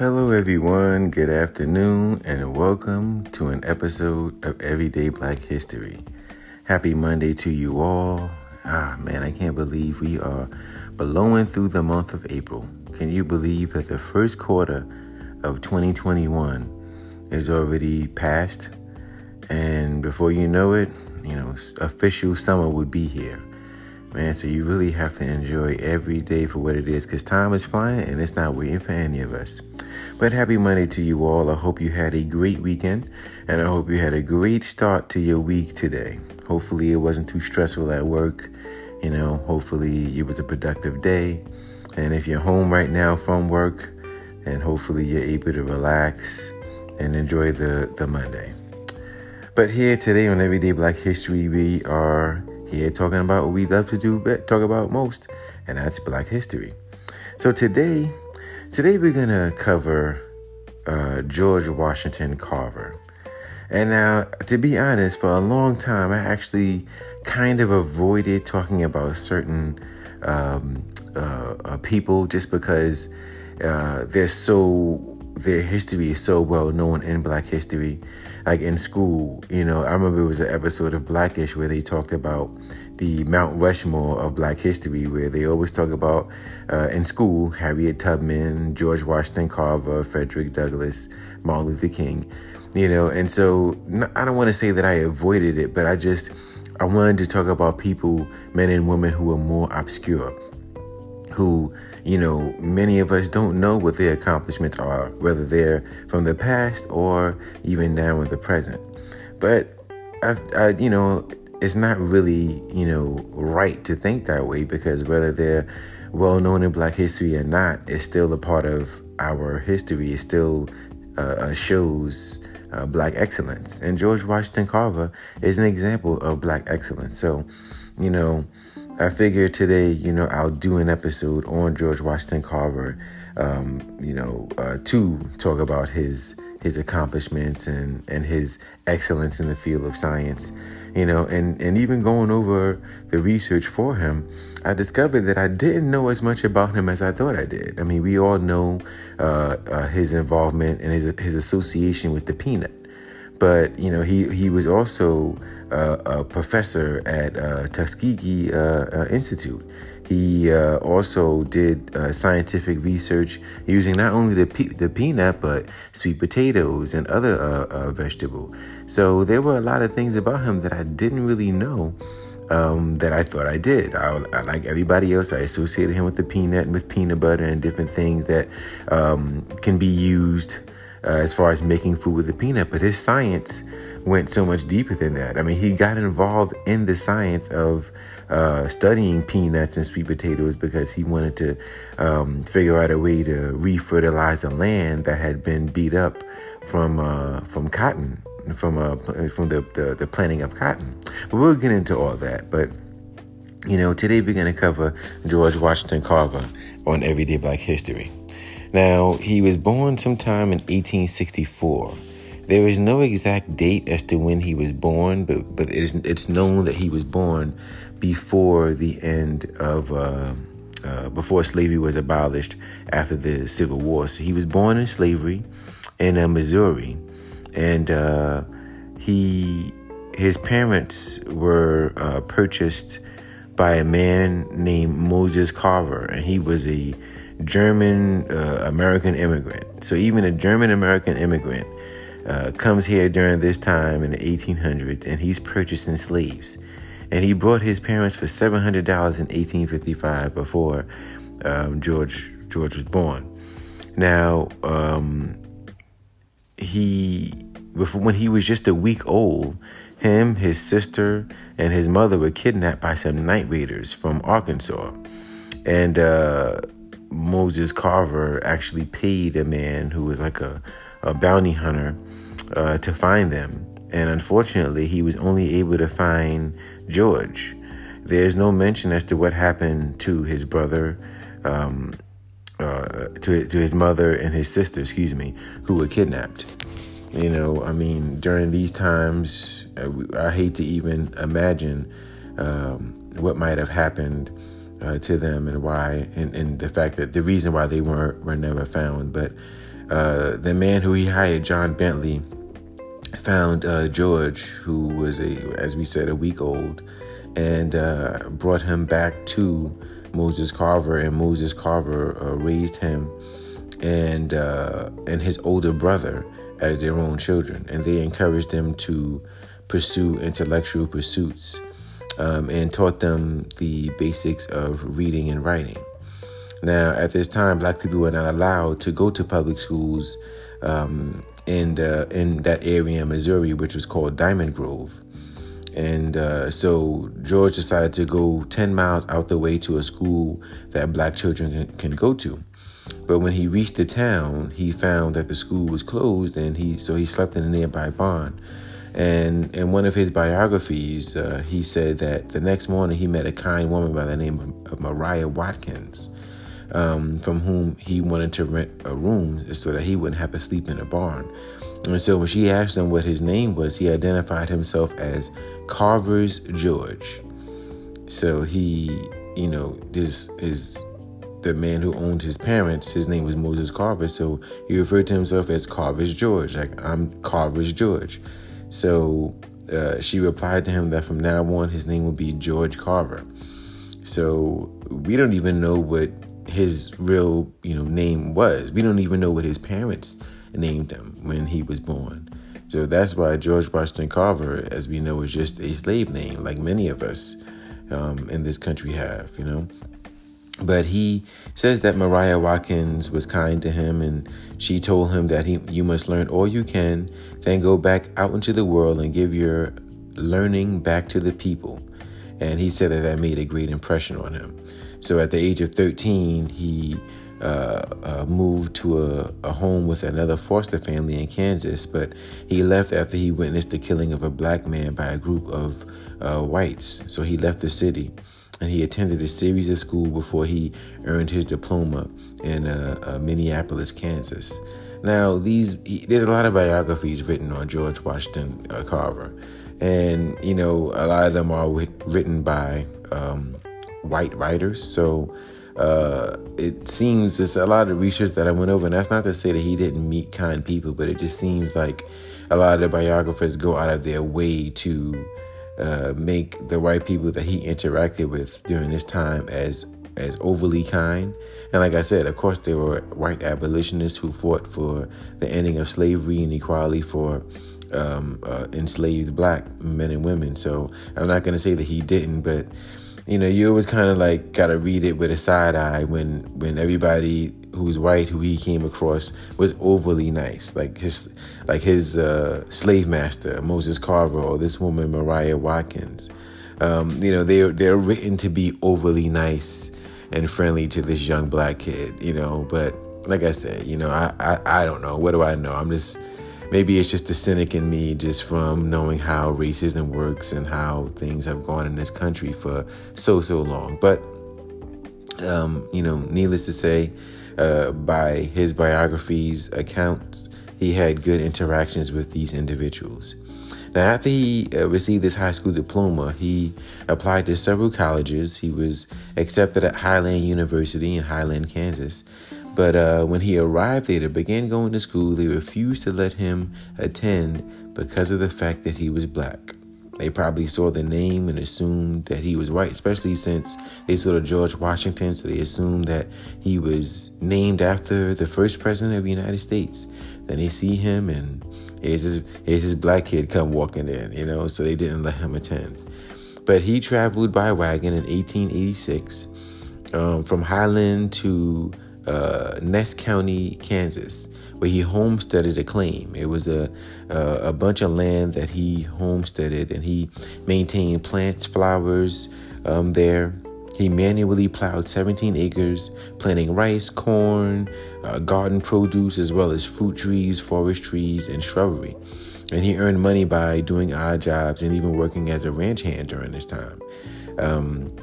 Hello, everyone. Good afternoon, and welcome to an episode of Everyday Black History. Happy Monday to you all. Ah, man, I can't believe we are blowing through the month of April. Can you believe that the first quarter of 2021 is already past? And before you know it, you know, official summer would be here. Man, so you really have to enjoy every day for what it is because time is flying and it's not waiting for any of us. But happy Monday to you all. I hope you had a great weekend and I hope you had a great start to your week today. Hopefully, it wasn't too stressful at work. You know, hopefully, it was a productive day. And if you're home right now from work, and hopefully you're able to relax and enjoy the, the Monday. But here today on Everyday Black History, we are here talking about what we love to do, talk about most, and that's Black history. So today, today we're gonna cover uh, George Washington Carver. And now, to be honest, for a long time, I actually kind of avoided talking about certain um, uh, uh, people just because uh, they're so their history is so well known in Black history like in school, you know, I remember it was an episode of Blackish where they talked about the Mount Rushmore of Black history, where they always talk about uh, in school Harriet Tubman, George Washington Carver, Frederick Douglass, Martin Luther King, you know, and so I don't want to say that I avoided it, but I just I wanted to talk about people, men and women who are more obscure, who you know, many of us don't know what their accomplishments are, whether they're from the past or even now in the present. But, I, I, you know, it's not really, you know, right to think that way because whether they're well known in Black history or not, it's still a part of our history. It still uh, uh shows uh, Black excellence. And George Washington Carver is an example of Black excellence. So, you know, I figured today, you know, I'll do an episode on George Washington Carver, um, you know, uh, to talk about his his accomplishments and and his excellence in the field of science, you know, and and even going over the research for him, I discovered that I didn't know as much about him as I thought I did. I mean, we all know uh, uh, his involvement and his his association with the peanut, but you know, he he was also a professor at uh, Tuskegee uh, uh, Institute. He uh, also did scientific research using not only the pe- the peanut but sweet potatoes and other vegetable. So there were a lot of things about him that I didn't really know. Um, that I thought I did. I, I, like everybody else, I associated him with the peanut and with peanut butter and different things that um, can be used uh, as far as making food with the peanut. But his science went so much deeper than that. I mean, he got involved in the science of uh, studying peanuts and sweet potatoes because he wanted to um, figure out a way to refertilize the land that had been beat up from uh, from cotton, from uh, from the, the, the planting of cotton. But we'll get into all that. But you know, today we're going to cover George Washington Carver on Everyday Black History. Now, he was born sometime in 1864 there is no exact date as to when he was born, but but it's it's known that he was born before the end of uh, uh, before slavery was abolished after the Civil War. So he was born in slavery in uh, Missouri, and uh, he his parents were uh, purchased by a man named Moses Carver, and he was a German uh, American immigrant. So even a German American immigrant uh, comes here during this time in the 1800s and he's purchasing slaves. And he brought his parents for $700 in 1855 before um, George George was born. Now, um, he before when he was just a week old, him, his sister, and his mother were kidnapped by some night raiders from Arkansas, and uh, Moses Carver actually paid a man who was like a a bounty hunter uh, to find them. And unfortunately, he was only able to find George. There's no mention as to what happened to his brother, um, uh, to, to his mother and his sister, excuse me, who were kidnapped. You know, I mean, during these times, uh, I hate to even imagine um, what might have happened uh, to them and why, and, and the fact that the reason why they weren't were never found. But uh, the man who he hired, John Bentley, found uh, George, who was a, as we said, a week old, and uh, brought him back to Moses Carver, and Moses Carver uh, raised him and uh, and his older brother as their own children, and they encouraged them to pursue intellectual pursuits um, and taught them the basics of reading and writing. Now, at this time, black people were not allowed to go to public schools um, in uh, in that area in Missouri, which was called Diamond Grove. And uh, so George decided to go 10 miles out the way to a school that black children can, can go to. But when he reached the town, he found that the school was closed, and he so he slept in a nearby barn. And in one of his biographies, uh, he said that the next morning he met a kind woman by the name of Mariah Watkins, um, from whom he wanted to rent a room so that he wouldn't have to sleep in a barn. And so when she asked him what his name was, he identified himself as Carver's George. So he, you know, this is the man who owned his parents. His name was Moses Carver, so he referred to himself as Carver's George. Like I'm Carver's George. So uh, she replied to him that from now on his name would be George Carver. So we don't even know what his real, you know, name was. We don't even know what his parents named him when he was born. So that's why George Washington Carver, as we know, is just a slave name, like many of us um, in this country have, you know. But he says that Mariah Watkins was kind to him and she told him that he you must learn all you can, then go back out into the world and give your learning back to the people. And he said that that made a great impression on him. So at the age of 13, he uh, uh, moved to a, a, home with another foster family in Kansas, but he left after he witnessed the killing of a black man by a group of uh, whites. So he left the city and he attended a series of school before he earned his diploma in uh, uh, Minneapolis, Kansas. Now, these he, there's a lot of biographies written on George Washington uh, Carver, and you know a lot of them are written by um, white writers. So uh, it seems there's a lot of research that I went over, and that's not to say that he didn't meet kind people, but it just seems like a lot of the biographers go out of their way to uh, make the white people that he interacted with during this time as as overly kind. And like I said, of course, there were white abolitionists who fought for the ending of slavery and equality for um, uh, enslaved black men and women. So I'm not going to say that he didn't, but you know, you always kind of like got to read it with a side eye when when everybody who's white who he came across was overly nice, like his like his uh, slave master Moses Carver or this woman Mariah Watkins. Um, you know, they're they're written to be overly nice and friendly to this young black kid. You know, but like I said, you know, I I, I don't know. What do I know? I'm just maybe it's just the cynic in me just from knowing how racism works and how things have gone in this country for so so long. But um, you know needless to say uh, by his biography's accounts he had good interactions with these individuals. Now after he uh, received his high school diploma he applied to several colleges. He was accepted at highland university in highland kansas but uh, when he arrived there to begin going to school, they refused to let him attend because of the fact that he was black. They probably saw the name and assumed that he was white, especially since they saw the George Washington, so they assumed that he was named after the first president of the United States. Then they see him and here's his, here's his black kid come walking in, you know, so they didn't let him attend. But he traveled by wagon in 1886 um, from Highland to uh, Ness County, Kansas, where he homesteaded a claim. It was a, a, a bunch of land that he homesteaded, and he maintained plants, flowers um, there. He manually plowed 17 acres, planting rice, corn, uh, garden produce, as well as fruit trees, forest trees, and shrubbery. And he earned money by doing odd jobs and even working as a ranch hand during this time. Um,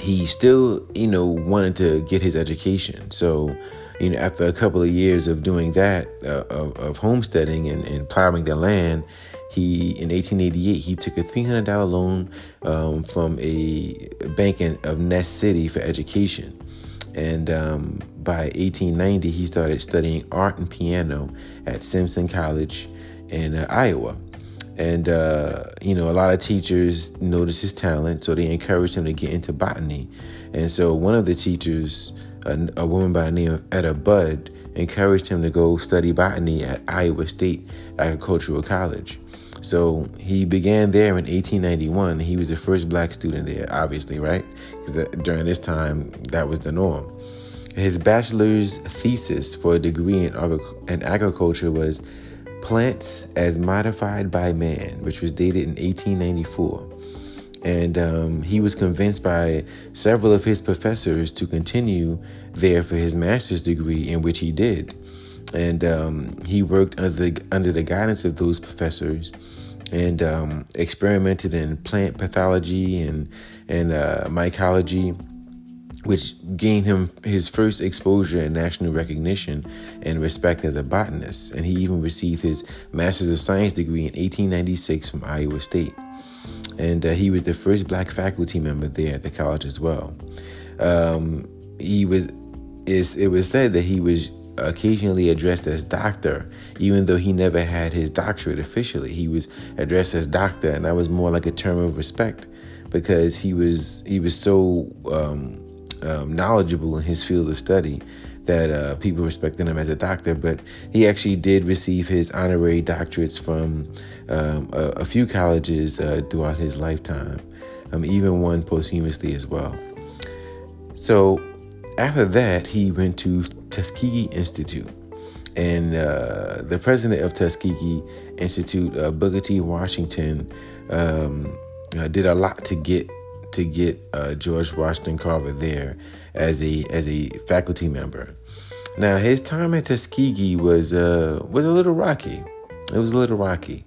he still, you know, wanted to get his education. So, you know, after a couple of years of doing that, uh, of, of, homesteading and, and plowing the land, he in 1888 he took a $300 loan um, from a bank in, of Ness City for education. And um, by 1890, he started studying art and piano at Simpson College in uh, Iowa. And, uh, you know, a lot of teachers noticed his talent, so they encouraged him to get into botany. And so one of the teachers, a, a woman by the name of Etta Budd, encouraged him to go study botany at Iowa State Agricultural College. So he began there in 1891. He was the first black student there, obviously, right? Because during this time, that was the norm. His bachelor's thesis for a degree in, in agriculture was Plants as Modified by Man, which was dated in 1894. And um, he was convinced by several of his professors to continue there for his master's degree, in which he did. And um, he worked under the, under the guidance of those professors and um, experimented in plant pathology and, and uh, mycology which gained him his first exposure and national recognition and respect as a botanist. And he even received his Master's of Science degree in 1896 from Iowa State. And uh, he was the first black faculty member there at the college as well. Um, he was, it was said that he was occasionally addressed as doctor, even though he never had his doctorate officially. He was addressed as doctor, and that was more like a term of respect because he was he was so um, um, knowledgeable in his field of study that uh, people respected him as a doctor. But he actually did receive his honorary doctorates from um, a, a, few colleges uh, throughout his lifetime, um, even one posthumously as well. So after that, he went to Tuskegee Institute. And uh, the president of Tuskegee Institute, uh, Booker T. Washington, um, uh, did a lot to get to get uh, George Washington Carver there as a as a faculty member. Now his time at Tuskegee was uh, was a little rocky. It was a little rocky,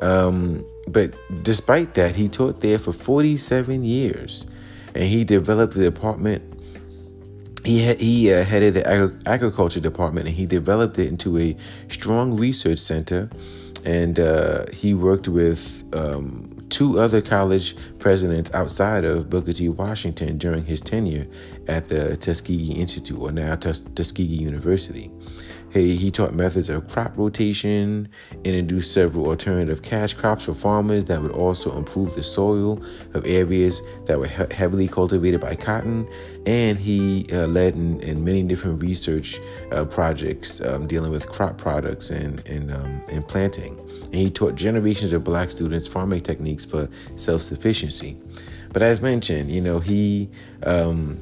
um, but despite that, he taught there for 47 years, and he developed the department. He he uh, headed the agri- agriculture department, and he developed it into a strong research center. And uh, he worked with um, two other college presidents outside of Booker T. Washington during his tenure at the Tuskegee Institute, or now Tus- Tuskegee University. He, he taught methods of crop rotation, introduced several alternative cash crops for farmers that would also improve the soil of areas that were he- heavily cultivated by cotton, and he uh, led in, in, many different research uh, projects um, dealing with crop products and, and, um, and planting. And he taught generations of black students farming techniques for self sufficiency. But as mentioned, you know, he. Um,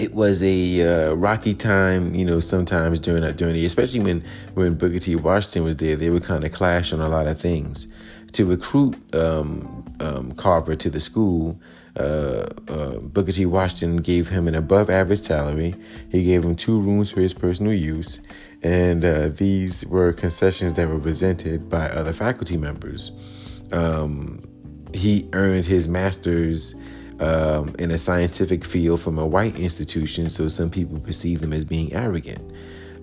it was a uh, rocky time, you know, sometimes during that journey, especially when when Booker T. Washington was there. They would kind of clash on a lot of things. To recruit um, um, Carver to the school, uh, uh, Booker T. Washington gave him an above average salary. He gave him two rooms for his personal use, and uh, these were concessions that were resented by other faculty members. Um, he earned his master's um, in a scientific field from a white institution, so some people perceive him as being arrogant.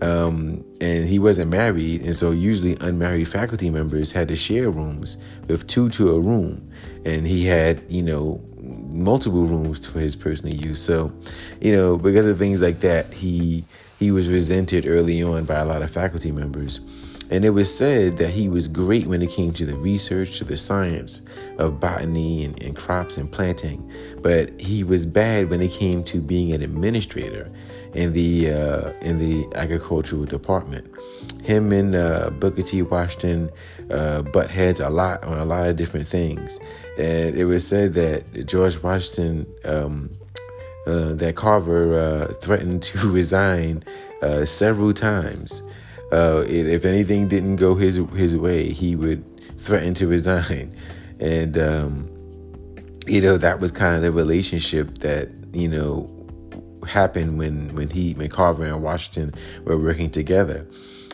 Um, and he wasn't married, and so usually unmarried faculty members had to share rooms with two to a room, and he had, you know, multiple rooms for his personal use. So, you know, because of things like that, he he was resented early on by a lot of faculty members. And it was said that he was great when it came to the research, to the science of botany and, and crops and planting, but he was bad when it came to being an administrator in the uh, in the agricultural department. Him and uh, Booker T. Washington uh, butt heads a lot on a lot of different things, and it was said that George Washington, um, uh, that Carver uh, threatened to resign uh, several times uh, if anything didn't go his his way, he would threaten to resign, and um, you know that was kind of the relationship that you know happened when when he when Carver and Washington were working together.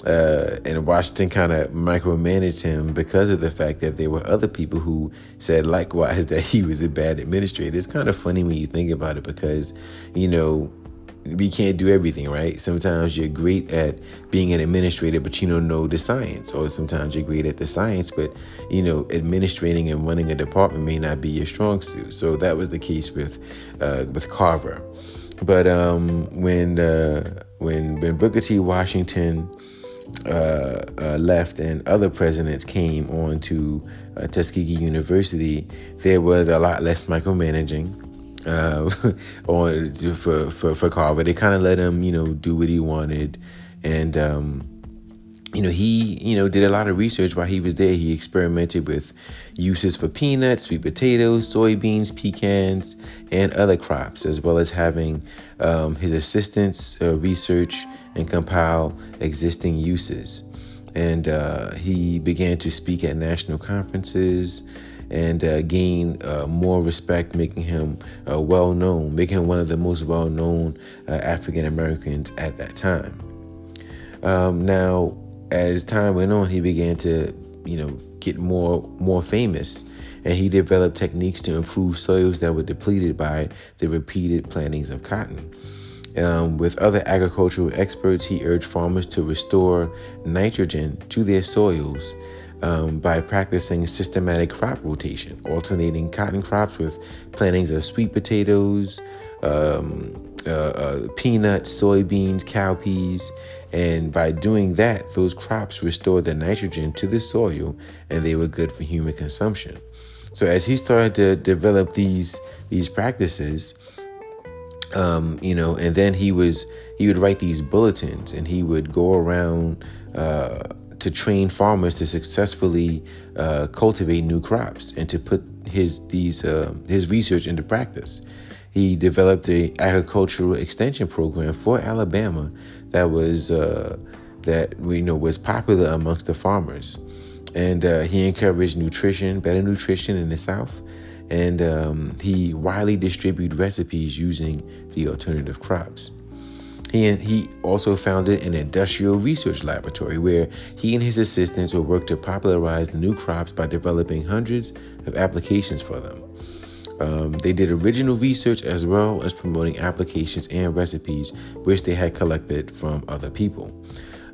Uh, and Washington kind of micromanaged him because of the fact that there were other people who said likewise that he was a bad administrator. It's kind of funny when you think about it because, you know, we can't do everything, right? Sometimes you're great at being an administrator, but you don't know the science, or sometimes you're great at the science, but you know, administrating and running a department may not be your strong suit. So that was the case with uh, with Carver. but um, when uh, when when Booker T. Washington uh, uh, left and other presidents came on to uh, Tuskegee University, there was a lot less micromanaging uh, on for, for for Carver. They kind of let him, you know, do what he wanted, and um, you know he you know did a lot of research while he was there. He experimented with uses for peanuts, sweet potatoes, soybeans, pecans, and other crops, as well as having um, his assistants uh, research and compile existing uses. And uh, he began to speak at national conferences and uh, gain uh, more respect, making him uh, well known, making him one of the most well known uh, African Americans at that time. Um, now, as time went on, he began to, you know, get more more famous, and he developed techniques to improve soils that were depleted by the repeated plantings of cotton. Um, with other agricultural experts, he urged farmers to restore nitrogen to their soils um, by practicing systematic crop rotation, alternating cotton crops with plantings of sweet potatoes, um, uh, uh, peanuts, soybeans, cowpeas. And by doing that, those crops restored the nitrogen to the soil and they were good for human consumption. So as he started to develop these these practices, um, you know, and then he was he would write these bulletins and he would go around uh, to train farmers to successfully uh, cultivate new crops and to put his these uh, his research into practice. He developed a agricultural extension program for Alabama that was uh, that we know was popular amongst the farmers, and uh, he encouraged nutrition, better nutrition in the South and um, he widely distributed recipes using the alternative crops. He, he also founded an industrial research laboratory where he and his assistants would work to popularize the new crops by developing hundreds of applications for them. Um, they did original research as well as promoting applications and recipes which they had collected from other people.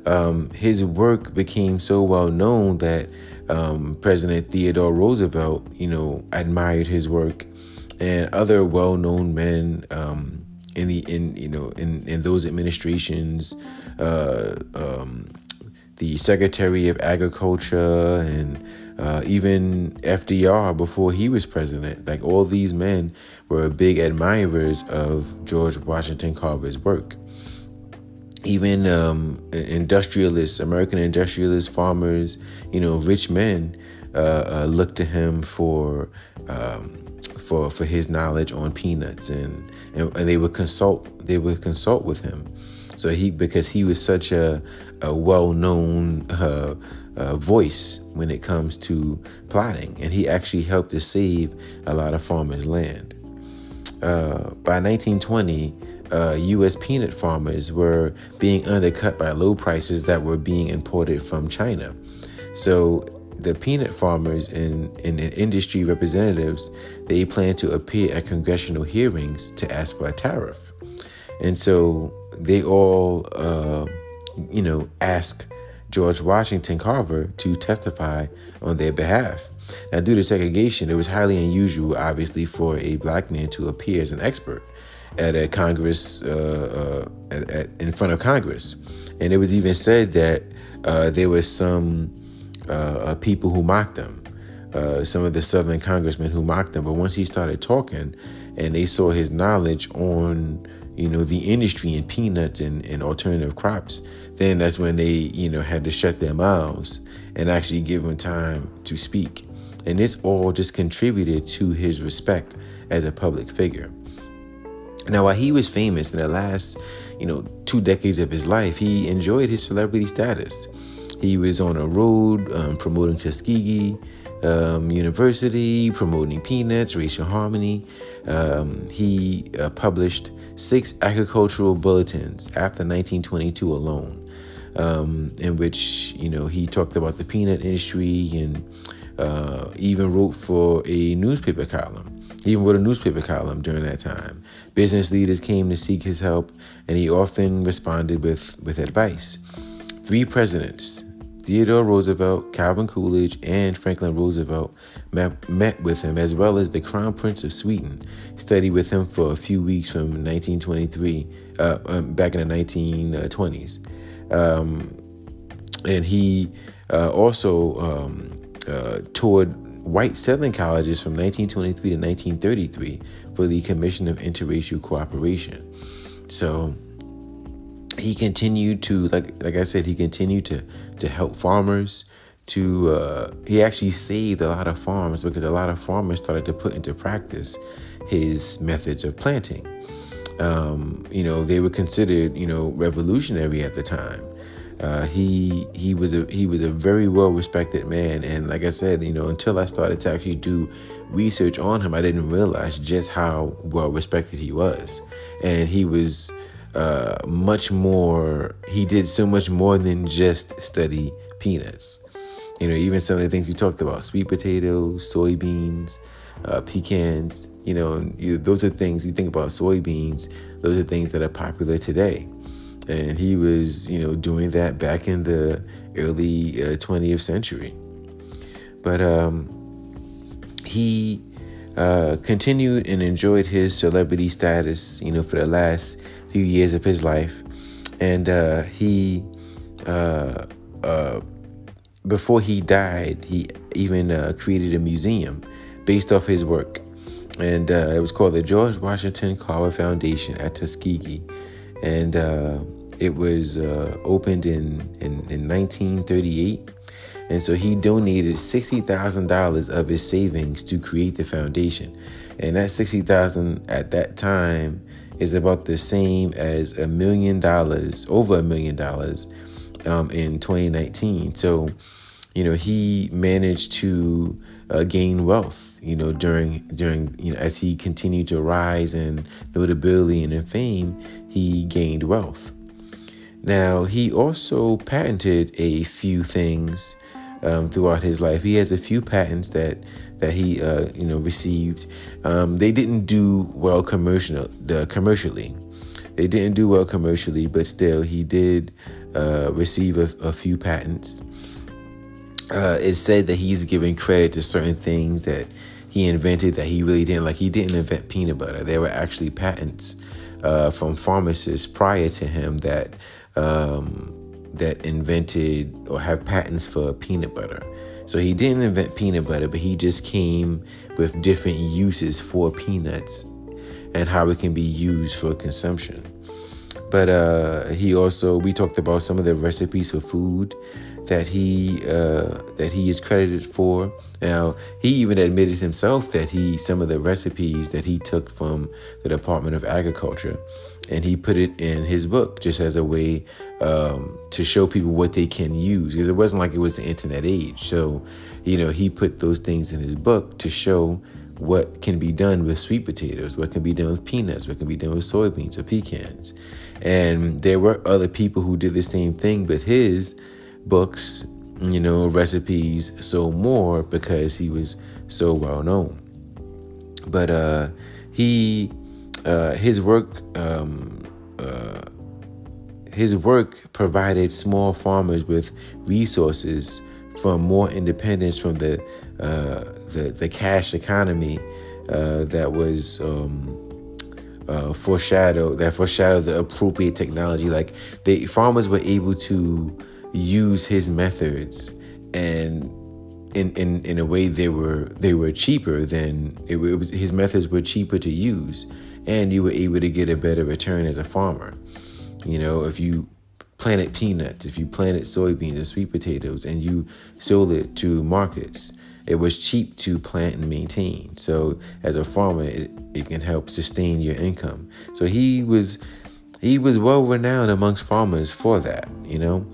Um, his work became so well known that um, President Theodore Roosevelt, you know, admired his work, and other well-known men um, in the in you know in in those administrations, uh, um, the Secretary of Agriculture and uh, even FDR before he was president. Like all these men were big admirers of George Washington Carver's work even um, industrialists, American industrialists, farmers, you know, rich men uh, uh, look to him for um, for for his knowledge on peanuts, and, and, and they would consult they would consult with him. So he because he was such a a well known uh, uh, voice when it comes to plotting, and he actually helped to save a lot of farmers' land. Uh, by 1920 uh, U.S. peanut farmers were being undercut by low prices that were being imported from China. So the peanut farmers and, and, industry representatives they plan to appear at congressional hearings to ask for a tariff, and so they all, uh, you know, ask George Washington Carver to testify on their behalf. Now, due to segregation, it was highly unusual, obviously, for a black man to appear as an expert at a Congress uh, uh, at, at, in front of Congress, and it was even said that uh, there was some uh, uh, people who mocked him, uh, some of the Southern congressmen who mocked him. But once he started talking, and they saw his knowledge on you know the industry and peanuts and, and alternative crops, then that's when they you know had to shut their mouths and actually give him time to speak. And this all just contributed to his respect as a public figure. Now, while he was famous in the last, you know, two decades of his life, he enjoyed his celebrity status. He was on a road um, promoting Tuskegee um, University, promoting peanuts, racial harmony. Um, he uh, published six agricultural bulletins after 1922 alone, um, in which you know he talked about the peanut industry and uh, even wrote for a newspaper column. Even wrote a newspaper column during that time. Business leaders came to seek his help, and he often responded with, with advice. Three presidents, Theodore Roosevelt, Calvin Coolidge, and Franklin Roosevelt met, met with him, as well as the Crown Prince of Sweden, studied with him for a few weeks from 1923, uh, um, back in the 1920s. Um, and he uh, also um, uh, toured white Southern colleges from 1923 to 1933 for the Commission of Interracial Cooperation. So he continued to like like I said, he continued to to help farmers. To uh, he actually saved a lot of farms because a lot of farmers started to put into practice his methods of planting. Um, you know, they were considered you know revolutionary at the time. Uh, he he was a he was a very well respected man, and like I said, you know, until I started to actually do research on him, I didn't realize just how well respected he was, and he was uh, much more. He did so much more than just study peanuts. You know, even some of the things we talked about: sweet potatoes, soybeans, uh, pecans. You know, you, those are things you think about soybeans. Those are things that are popular today and he was you know doing that back in the early uh, 20th century but um, he uh, continued and enjoyed his celebrity status you know for the last few years of his life and uh, he uh, uh, before he died he even uh, created a museum based off his work and it was called the george washington carver foundation at tuskegee and it was uh, opened in, in, in 1938. And so he donated $60,000 of his savings to create the foundation. And that 60,000 at that time is about the same as a million dollars, over a million dollars um, in 2019. So, you know, he managed to uh, gain wealth, you know, during during you know as he continued to rise in notability and in fame, he gained wealth. Now, he also patented a few things um, throughout his life. He has a few patents that that he uh, you know received. Um, they didn't do well commercial the commercially. They didn't do well commercially, but still he did uh, receive a, a, few patents. Uh, it's said that he's giving credit to certain things that he invented that he really didn't like. He didn't invent peanut butter. There were actually patents uh, from pharmacists prior to him that um, that invented or have patents for peanut butter. So he didn't invent peanut butter, but he just came with different uses for peanuts and how it can be used for consumption. But uh, he also we talked about some of the recipes for food that he uh, that he is credited for. Now he even admitted himself that he some of the recipes that he took from the Department of Agriculture, and he put it in his book just as a way um, to show people what they can use because it wasn't like it was the internet age. So you know he put those things in his book to show what can be done with sweet potatoes, what can be done with peanuts, what can be done with soybeans or pecans. And there were other people who did the same thing, but his books, you know, recipes sold more because he was so well known. But uh, he, uh, his work, um, uh, his work provided small farmers with resources for more independence from the uh, the, the cash economy uh, that was um, uh, foreshadowed that foreshadowed the appropriate technology. Like the farmers were able to use his methods and in, in, in a way they were they were cheaper than it, it was his methods were cheaper to use and you were able to get a better return as a farmer you know if you planted peanuts if you planted soybeans and sweet potatoes and you sold it to markets it was cheap to plant and maintain so as a farmer it, it can help sustain your income so he was he was well renowned amongst farmers for that you know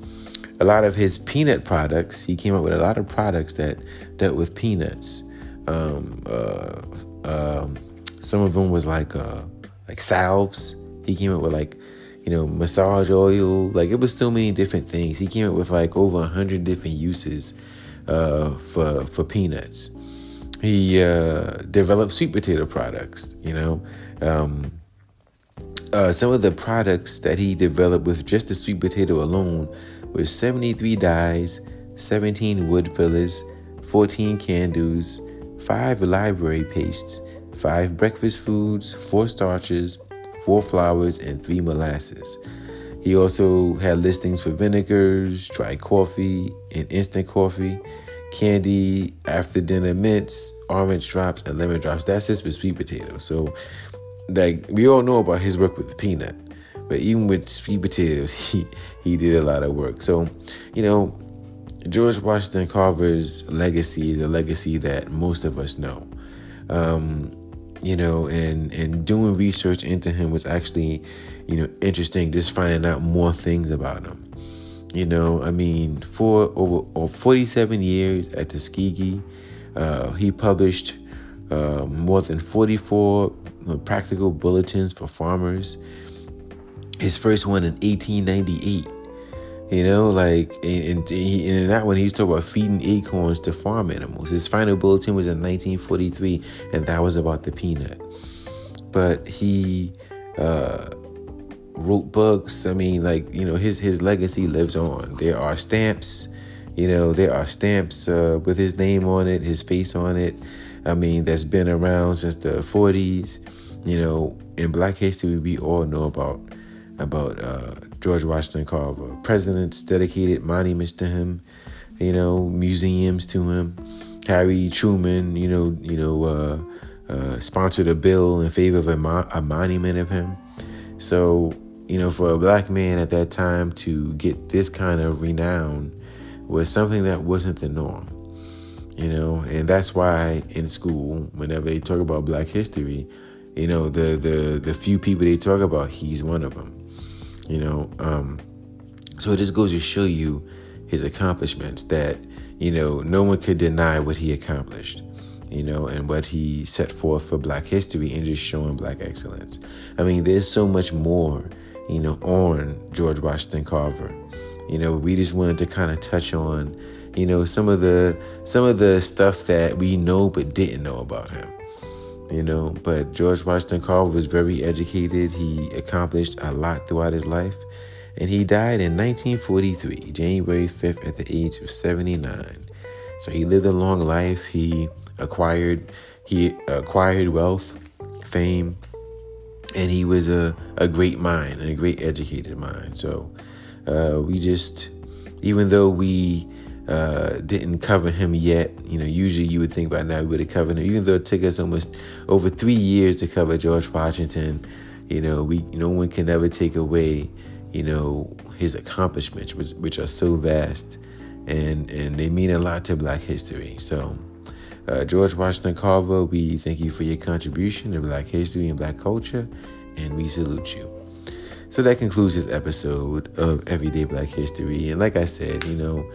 a lot of his peanut products. He came up with a lot of products that dealt with peanuts. Um, uh, um, some of them was like uh, like salves. He came up with like you know massage oil. Like it was so many different things. He came up with like over a hundred different uses uh, for for peanuts. He uh, developed sweet potato products. You know. Um, uh, some of the products that he developed with just the sweet potato alone with 73 dyes, 17 wood fillers, 14 candles, 5 library pastes, 5 breakfast foods, 4 starches, 4 flours, and 3 molasses. He also had listings for vinegars, dry coffee, and instant coffee, candy, after dinner mints, orange drops, and lemon drops. That's just for sweet potatoes. So, like we all know about his work with the peanut, but even with sweet potatoes, he he did a lot of work. So, you know, George Washington Carver's legacy is a legacy that most of us know. Um, you know, and and doing research into him was actually, you know, interesting. Just finding out more things about him. You know, I mean, for over, over 47 years at Tuskegee, uh, he published uh, more than 44 uh, practical bulletins for farmers. His first one in 1898. You know, like, in that one, he's talking about feeding acorns to farm animals. His final bulletin was in 1943, and that was about the peanut. But he uh, wrote books. I mean, like, you know, his his legacy lives on. There are stamps. You know, there are stamps uh, with his name on it, his face on it. I mean, that's been around since the 40s. You know, in Black history, we all know about about uh, George Washington Carver. Presidents dedicated monuments to him, you know, museums to him. Harry Truman, you know, you know, uh, uh, sponsored a bill in favor of a, mo- a monument of him. So, you know, for a black man at that time to get this kind of renown was something that wasn't the norm. You know, and that's why in school, whenever they talk about black history, you know, the the the few people they talk about, he's one of them you know um, so it just goes to show you his accomplishments that you know no one could deny what he accomplished you know and what he set forth for black history and just showing black excellence. I mean there's so much more you know on george washington carver. You know we just wanted to kind of touch on you know some of the some of the stuff that we know but didn't know about him you know. But George Washington Carver was very educated. He accomplished a lot throughout his life. And he died in 1943, January 5th, at the age of 79. So he lived a long life. He acquired he acquired wealth, fame, and he was a, a great mind and a great educated mind. So uh, we just, even though we uh, didn't cover him yet. You know, usually you would think by now we would have covered him, even though it took us almost over three years to cover George Washington. You know, we no one can ever take away, you know, his accomplishments, which, which are so vast, and and they mean a lot to Black history. So, uh, George Washington Carver, we thank you for your contribution to Black history and Black culture, and we salute you. So that concludes this episode of Everyday Black History. And like I said, you know,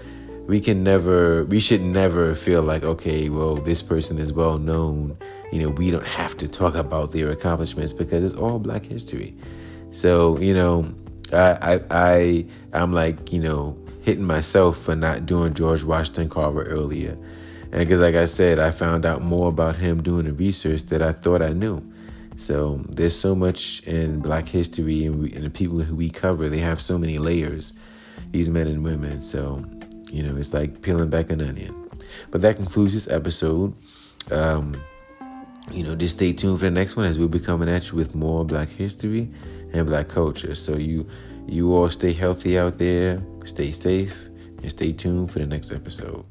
we can never we should never feel like okay well this person is well known. You know we don't have to talk about their accomplishments because it's all black history. So you know i i, I i'm like you know hitting myself for not doing george washington carver earlier. And because like i said i found out more about him doing the research that i thought i knew. So there's so much in black history and, we, and the people who we cover they have so many layers these men and women. So you know, it's like peeling back an onion. But that concludes this episode. Um, you know, just stay tuned for the next one as we'll be coming at you with more Black history and Black culture. So you you all stay healthy out there, stay safe, and stay tuned for the next episode.